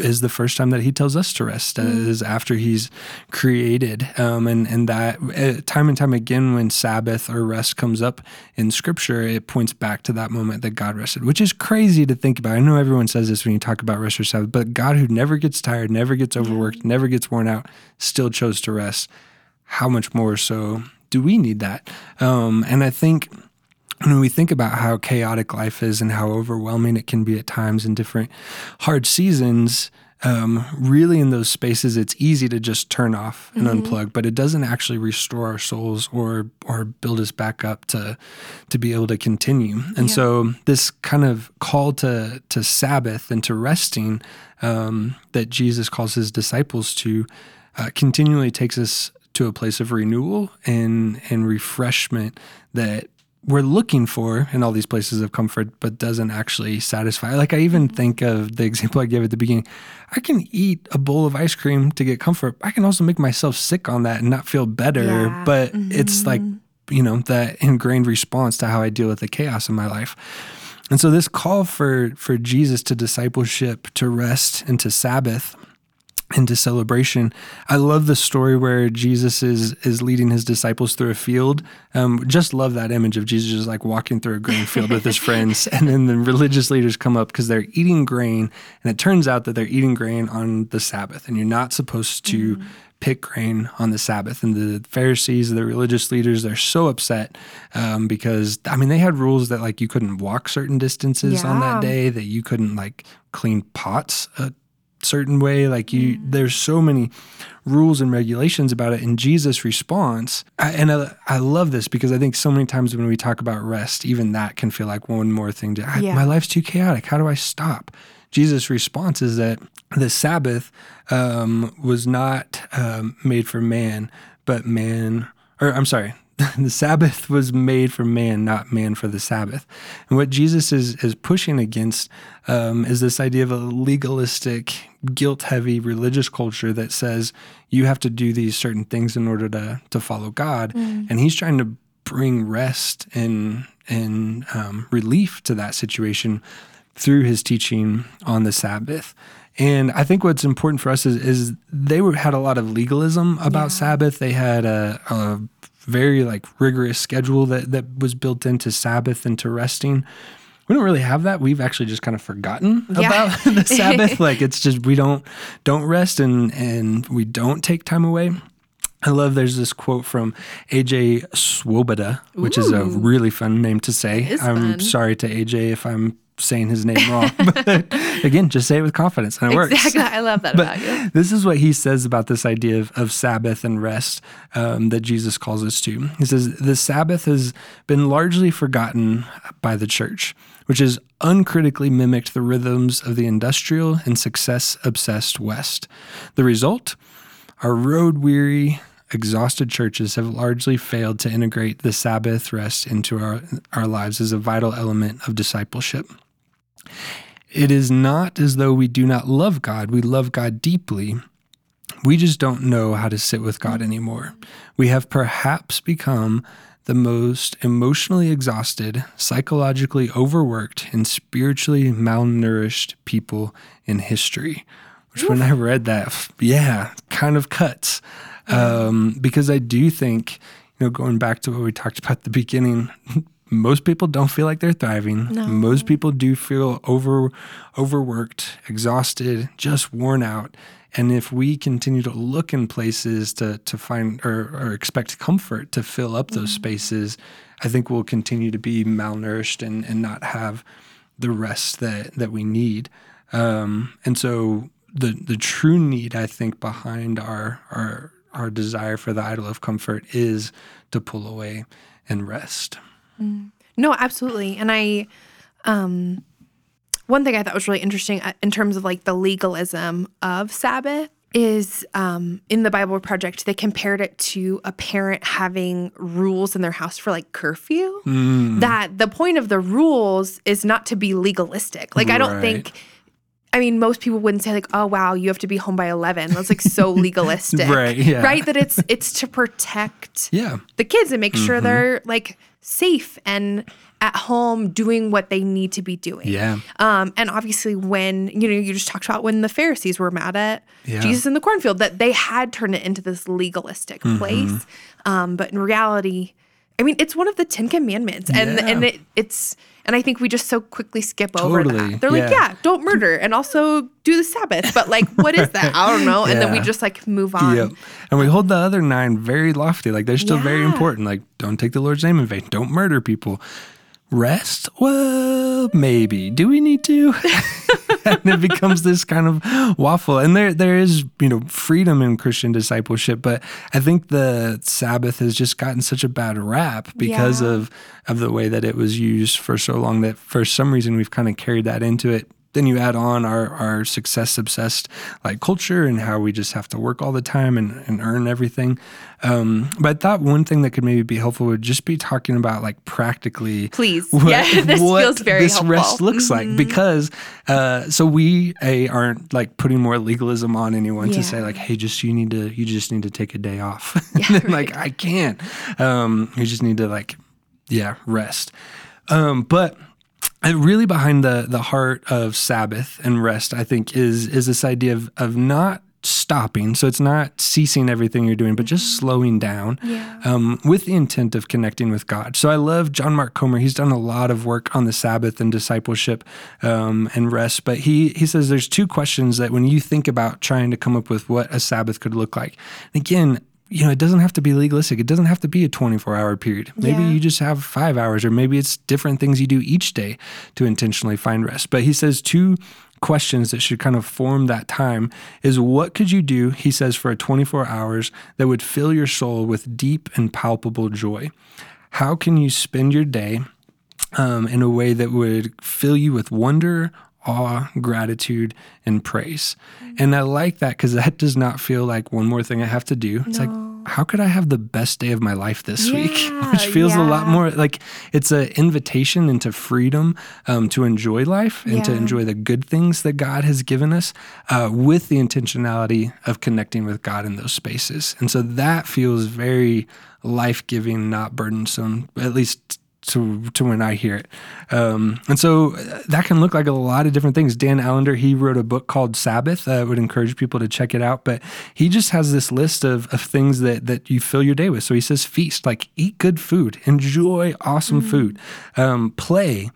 is the first time that he tells us to rest mm. is after he's created um, and and that uh, time and time again when sabbath or rest comes up in scripture it points back to that moment that god rested which is crazy to think about. I know everyone says this when you talk about rest or sabbath but god who never gets tired never gets overworked never gets worn out still chose to rest. How much more so do we need that? Um, and i think when we think about how chaotic life is and how overwhelming it can be at times in different hard seasons, um, really in those spaces, it's easy to just turn off and mm-hmm. unplug, but it doesn't actually restore our souls or or build us back up to to be able to continue. And yeah. so this kind of call to to Sabbath and to resting um, that Jesus calls his disciples to uh, continually takes us to a place of renewal and and refreshment that we're looking for in all these places of comfort, but doesn't actually satisfy. Like I even think of the example I gave at the beginning. I can eat a bowl of ice cream to get comfort. I can also make myself sick on that and not feel better. Yeah. But mm-hmm. it's like, you know, that ingrained response to how I deal with the chaos in my life. And so this call for for Jesus to discipleship, to rest, and to Sabbath into celebration. I love the story where Jesus is is leading his disciples through a field. Um, just love that image of Jesus just like walking through a grain field with his friends, and then the religious leaders come up because they're eating grain, and it turns out that they're eating grain on the Sabbath, and you're not supposed to. Mm. Pick grain on the Sabbath, and the Pharisees, the religious leaders, they're so upset um, because I mean they had rules that like you couldn't walk certain distances yeah. on that day, that you couldn't like clean pots uh, certain way. Like you, mm. there's so many rules and regulations about it. And Jesus' response, I, and I, I, love this because I think so many times when we talk about rest, even that can feel like one more thing to, yeah. my life's too chaotic. How do I stop? Jesus' response is that the Sabbath um, was not um, made for man, but man, or I'm sorry, the Sabbath was made for man, not man for the Sabbath. And what Jesus is is pushing against um, is this idea of a legalistic, guilt-heavy religious culture that says you have to do these certain things in order to to follow God, mm. and he's trying to bring rest and and um, relief to that situation through his teaching on the Sabbath. And I think what's important for us is, is they were, had a lot of legalism about yeah. Sabbath. They had a, a very like rigorous schedule that that was built into Sabbath and to resting. We don't really have that. We've actually just kind of forgotten yeah. about the Sabbath. like it's just we don't don't rest and and we don't take time away. I love there's this quote from AJ Swoboda, which Ooh. is a really fun name to say. I'm fun. sorry to AJ if I'm saying his name wrong. but again, just say it with confidence and it exactly. works. I love that about you. This is what he says about this idea of, of Sabbath and rest um, that Jesus calls us to. He says, The Sabbath has been largely forgotten by the church, which has uncritically mimicked the rhythms of the industrial and success obsessed West. The result? Our road weary, exhausted churches have largely failed to integrate the Sabbath rest into our, our lives as a vital element of discipleship. It is not as though we do not love God, we love God deeply. We just don't know how to sit with God anymore. We have perhaps become the most emotionally exhausted, psychologically overworked, and spiritually malnourished people in history. Which, Oof. when I read that, yeah, kind of cuts. Um, because I do think, you know, going back to what we talked about at the beginning, most people don't feel like they're thriving. No. Most people do feel over overworked, exhausted, just worn out. And if we continue to look in places to to find or, or expect comfort to fill up those mm-hmm. spaces, I think we'll continue to be malnourished and, and not have the rest that that we need. Um, and so the the true need I think behind our our our desire for the idol of comfort is to pull away and rest. Mm. No, absolutely. And I, um, one thing I thought was really interesting uh, in terms of like the legalism of Sabbath is um, in the Bible Project, they compared it to a parent having rules in their house for like curfew. Mm. That the point of the rules is not to be legalistic. Like, I don't think. I mean, most people wouldn't say like, "Oh, wow, you have to be home by 11." That's like so legalistic, Right, yeah. Right? That it's it's to protect Yeah. the kids and make Mm-hmm. sure they're like safe and at home doing what they need to be doing. Yeah. Um, and obviously, when you know, you just talked about when the Pharisees were mad at Yeah. Jesus in the cornfield, that they had turned it into this legalistic Mm-hmm. place. Um, but in reality, I mean, it's one of the Ten Commandments, and Yeah. and it, it's and I think we just so quickly skip over Totally, that. They're like, yeah. yeah, don't murder, and also do the Sabbath. But like, what is that? I don't know. And then we just like move on. Yep. And we hold the other nine very lofty. Like they're still very important. Like don't take the Lord's name in vain. Don't murder people. Rest? Well, maybe. Do we need to? and it becomes this kind of waffle. And there there is, you know, freedom in Christian discipleship, but I think the Sabbath has just gotten such a bad rap because Yeah. of of the way that it was used for so long that for some reason we've kind of carried that into it then you add on our, our success obsessed like culture and how we just have to work all the time and, and earn everything. Um, but I thought one thing that could maybe be helpful would just be talking about like practically Please. what, Yeah, this feels very this helpful. rest looks like. Because uh, so we a aren't like putting more legalism on anyone to say like hey just you need to you just need to take a day off. Yeah, like I can't. Um, you just need to like yeah rest. Um, but uh, really behind the the heart of Sabbath and rest, I think, is is this idea of of not stopping. So it's not ceasing everything you're doing, but just slowing down Yeah. um, with the intent of connecting with God. So I love John Mark Comer. He's done a lot of work on the Sabbath and discipleship um, and rest. But he he says there's two questions that when you think about trying to come up with what a Sabbath could look like. Again. You know, it doesn't have to be legalistic. It doesn't have to be a 24 hour period. Maybe Yeah. you just have five hours, or maybe it's different things you do each day to intentionally find rest. But he says two questions that should kind of form that time is what could you do, he says, for a 24 hours that would fill your soul with deep and palpable joy? How can you spend your day um, in a way that would fill you with wonder, awe, gratitude, and praise. And I like that because that does not feel like one more thing I have to do. It's like, how could I have the best day of my life this week? Which feels a lot more like it's an invitation into freedom um, to enjoy life and to enjoy the good things that God has given us uh, with the intentionality of connecting with God in those spaces. And so that feels very life giving, not burdensome, at least to, to when I hear it. Um, and so uh, that can look like a lot of different things. Dan Allender, he wrote a book called Sabbath. I would encourage people to check it out. But he just has this list of, of things that, that you fill your day with. So he says, feast, like eat good food, enjoy awesome food, um, play,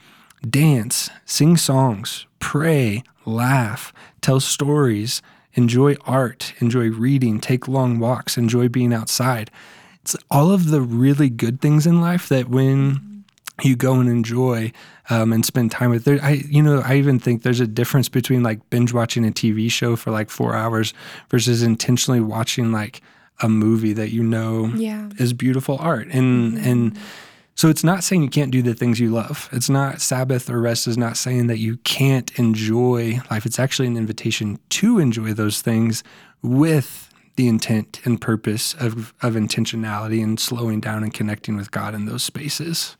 dance, sing songs, pray, laugh, tell stories, enjoy art, enjoy reading, take long walks, enjoy being outside. It's all of the really good things in life that when you go and enjoy um, and spend time with there i you know i even think there's a difference between like binge watching a tv show for like four hours versus intentionally watching like a movie that you know Yeah. is beautiful art. And and so it's not saying you can't do the things you love. It's not sabbath or rest is not saying that you can't enjoy life. It's actually an invitation to enjoy those things with the intent and purpose of, of intentionality and slowing down and connecting with god in those spaces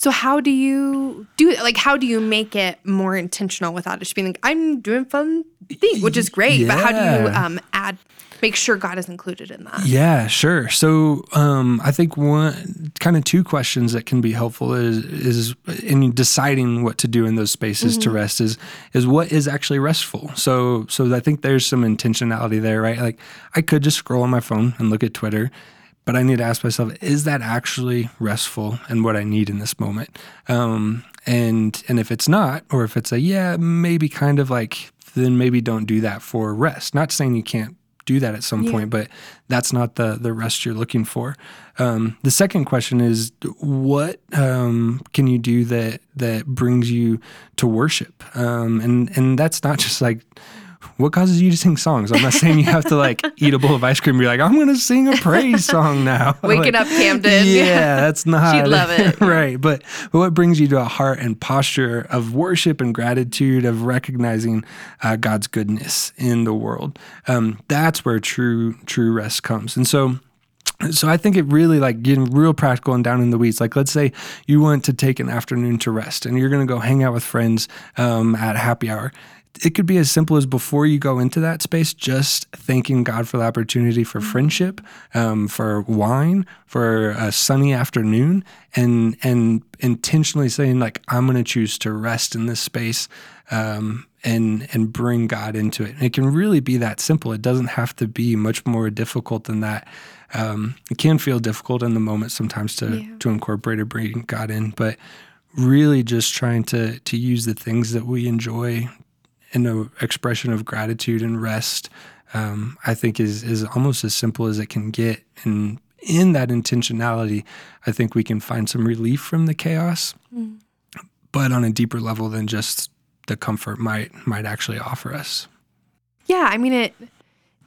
So how do you do it? Like, how do you make it more intentional without it just being like, I'm doing fun thing, which is great. But how do you um, add, make sure God is included in that? Yeah, sure. So um, I think one kind of two questions that can be helpful is is in deciding what to do in those spaces to rest is is what is actually restful. So so I think there's some intentionality there, right? Like I could just scroll on my phone and look at Twitter. But I need to ask myself: Is that actually restful and what I need in this moment? Um, and and if it's not, or if it's a yeah, maybe kind of like, then maybe don't do that for rest. Not saying you can't do that at some Yeah. point, but that's not the the rest you're looking for. Um, the second question is, what um, can you do that that brings you to worship? Um, and and that's not just like what causes you to sing songs? I'm not saying you have to like eat a bowl of ice cream and be like, I'm going to sing a praise song now. Waking Like, up Camden. Yeah, that's not. She'd love it. right. But, but what brings you to a heart and posture of worship and gratitude, of recognizing uh, God's goodness in the world? Um, that's where true, true rest comes. And so, so I think it really like getting real practical and down in the weeds. Like, let's say you want to take an afternoon to rest and you're going to go hang out with friends um, at happy hour. It could be as simple as before you go into that space, just thanking God for the opportunity for friendship, um, for wine, for a sunny afternoon, and and intentionally saying like, I'm going to choose to rest in this space. Um, and and bring God into it. And it can really be that simple. It doesn't have to be much more difficult than that. Um, it can feel difficult in the moment sometimes to Yeah. to incorporate or bring God in, but really just trying to to use the things that we enjoy in an expression of gratitude and rest. Um, I think is is almost as simple as it can get, and in that intentionality, I think we can find some relief from the chaos, but on a deeper level than just the comfort might might actually offer us. Yeah, I mean it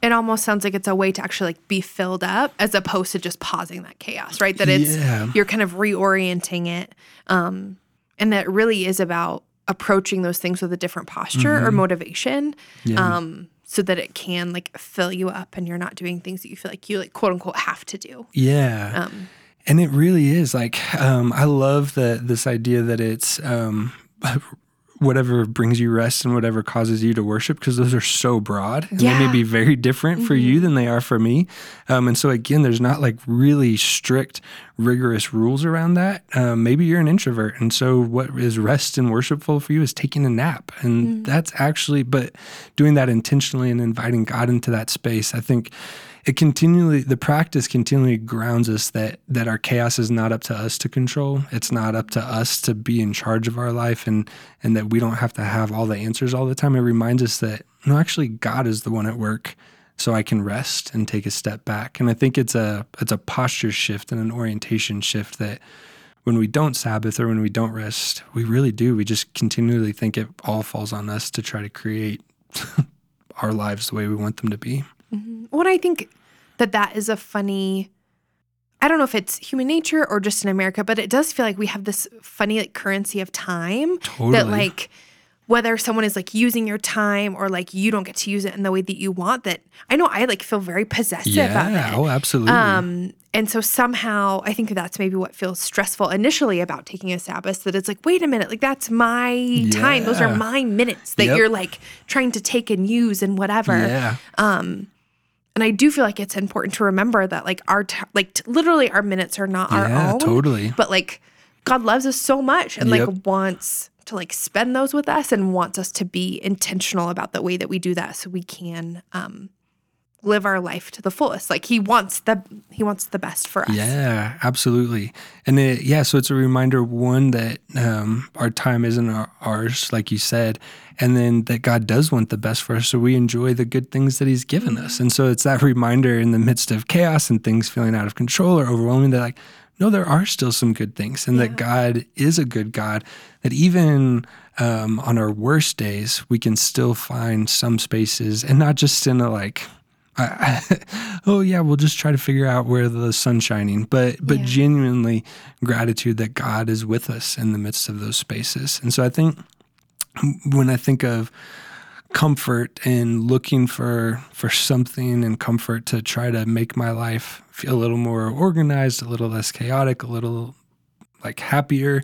it almost sounds like it's a way to actually like be filled up as opposed to just pausing that chaos, right? That it's Yeah. you're kind of reorienting it. Um and that really is about approaching those things with a different posture or motivation. Yeah. Um so that it can like fill you up and you're not doing things that you feel like you like quote unquote have to do. Yeah. Um And it really is like um, I love that this idea that it's um, whatever brings you rest and whatever causes you to worship because those are so broad and they may be very different for you than they are for me. Um, and so again, there's not like really strict, rigorous rules around that. Um, maybe you're an introvert, and so what is rest and worshipful for you is taking a nap, and that's actually but doing that intentionally and inviting God into that space. I think it continually the practice continually grounds us that that our chaos is not up to us to control. It's not up to us to be in charge of our life and and that we don't have to have all the answers all the time. It reminds us that no actually god is the one at work so i can rest and take a step back. And i think it's a it's a posture shift and an orientation shift that when we don't sabbath or when we don't rest we really do. We just continually think it all falls on us to try to create our lives the way we want them to be Well, I think that that is a funny. I don't know if it's human nature or just in America, but it does feel like we have this funny like currency of time Totally. that like whether someone is like using your time or like you don't get to use it in the way that you want. That I know I like feel very possessive yeah oh absolutely Um, and so somehow I think that's maybe what feels stressful initially about taking a Sabbath. That it's like, wait a minute, like that's my time. Those are my minutes that Yep. you're like trying to take and use and whatever. yeah And I do feel like it's important to remember that like our t- like t- literally our minutes are not our Yeah, own. totally. But like God loves us so much and Yep. like wants to like spend those with us and wants us to be intentional about the way that we do that so we can um live our life to the fullest. Like he wants the he wants the best for us. Yeah, absolutely. And it, yeah, so it's a reminder one that um, our time isn't our, ours, like you said, and then that God does want the best for us, so we enjoy the good things that He's given us. And so it's that reminder in the midst of chaos and things feeling out of control or overwhelming that like. No, there are still some good things, and that God is a good God. That even um, on our worst days, we can still find some spaces, and not just in a like, I, I, oh yeah, we'll just try to figure out where the sun's shining, but but Yeah. genuinely gratitude that God is with us in the midst of those spaces. And so I think when I think of comfort and looking for for something and comfort to try to make my life feel a little more organized, a little less chaotic, a little like happier,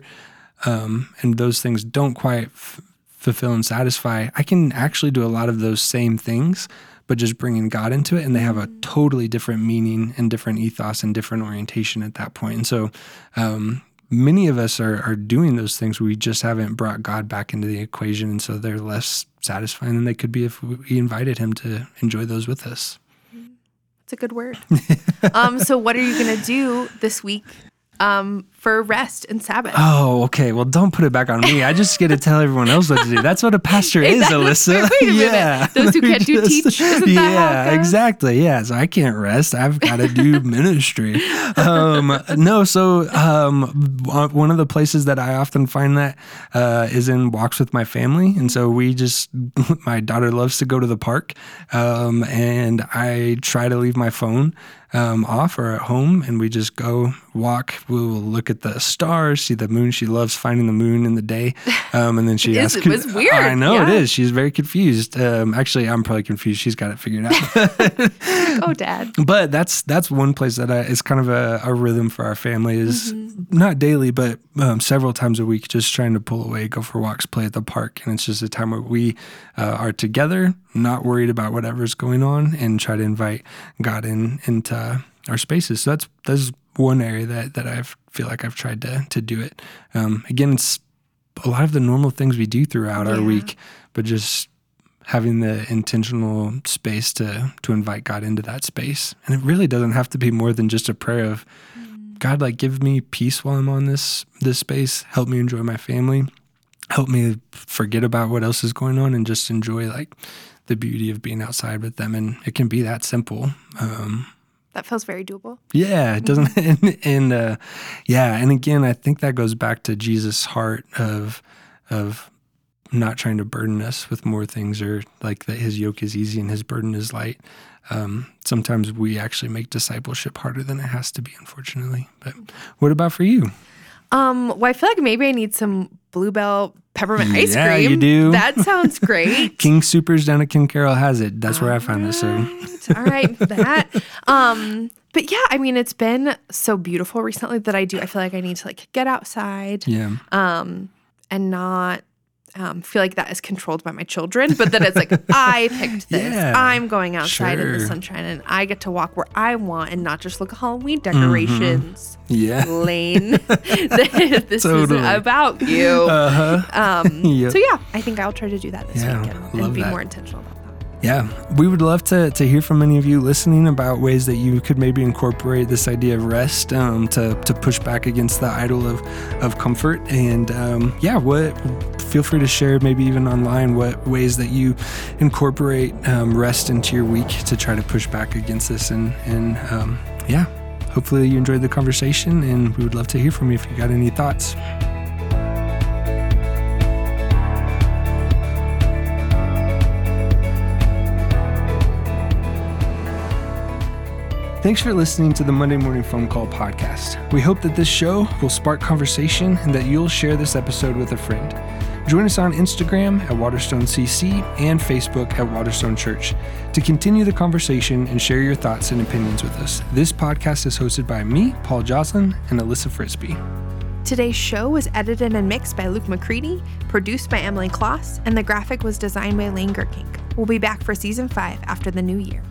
um, and those things don't quite f- fulfill and satisfy, I can actually do a lot of those same things, but just bringing God into it, and they have a totally different meaning and different ethos and different orientation at that point. And so, um, many of us are are doing those things. We just haven't brought God back into the equation, and so they're less satisfying than they could be if we invited Him to enjoy those with us. It's a good word. um, so what are you gonna do this week um, for rest and Sabbath. Oh, okay. Well, don't put it back on me. I just get to tell everyone else what to do. That's what a pastor is. Alyssa. Wait a minute. yeah. Those who can't do teach. Isn't that how yeah, exactly. Yeah. So I can't rest. I've got to do ministry. Um, no. So um, one of the places that I often find that uh, is in walks with my family, and so we just my daughter loves to go to the park, um, and I try to leave my phone um, off or at home, and we just go walk. We'll look at the stars, see the moon. She loves finding the moon in the day, um, and then she It is- asks. it was weird, I know it yeah. is. She's very confused. Um, actually, I'm probably confused. She's got it figured out. oh, Dad. but that's that's one place that I, is kind of a, a rhythm for our family. Is Mm-hmm. not daily, but um, several times a week. Just trying to pull away, go for walks, play at the park, and it's just a time where we uh, are together, not worried about whatever's going on, and try to invite God in into our spaces. So that's that's one area that that I feel like I've tried to to do it. Um, again, it's a lot of the normal things we do throughout our week, but just having the intentional space to to invite God into that space. And it really doesn't have to be more than just a prayer of God like give me peace while I'm on this this space, help me enjoy my family, help me forget about what else is going on and just enjoy like the beauty of being outside with them and it can be that simple. Um That feels very doable. yeah, it doesn't. And, and uh, yeah, and again, I think that goes back to Jesus' heart of of not trying to burden us with more things, or like that His yoke is easy and His burden is light. Um, sometimes we actually make discipleship harder than it has to be, unfortunately. But what about for you? Um, well, I feel like maybe I need some Blue Bell peppermint ice Yeah, cream. you do. That sounds great. King Soopers down at Ken Caryl has it. That's where I found it. So All right, that. Um, but yeah, I mean, it's been so beautiful recently that I do. I feel like I need to like get outside, yeah, um, and not um, feel like that is controlled by my children. But that it's like I picked this. Yeah, I'm going outside in the sunshine, and I get to walk where I want, and not just look at Halloween Mm-hmm. decorations. yeah. Lane, this Totally. isn't about you. Uh huh. Um, Yep. So yeah, I think I'll try to do that this Yeah, weekend and be that. more intentional. Yeah, we would love to, to hear from any of you listening about ways that you could maybe incorporate this idea of rest um, to, to push back against the idol of, of comfort. And um, yeah, what feel free to share maybe even online what ways that you incorporate um, rest into your week to try to push back against this. And, and um, yeah, hopefully you enjoyed the conversation and we would love to hear from you if you got any thoughts. Thanks for listening to the Monday Morning Phone Call podcast. We hope that this show will spark conversation and that you'll share this episode with a friend. Join us on Instagram at Waterstone CC and Facebook at Waterstone Church to continue the conversation and share your thoughts and opinions with us. This podcast is hosted by me, Paul Joslin, and Alyssa Frisbee. Today's show was edited and mixed by Luke McCready, produced by Emily Kloss, and the graphic was designed by Lane Gerkink. We'll be back for season five after the new year.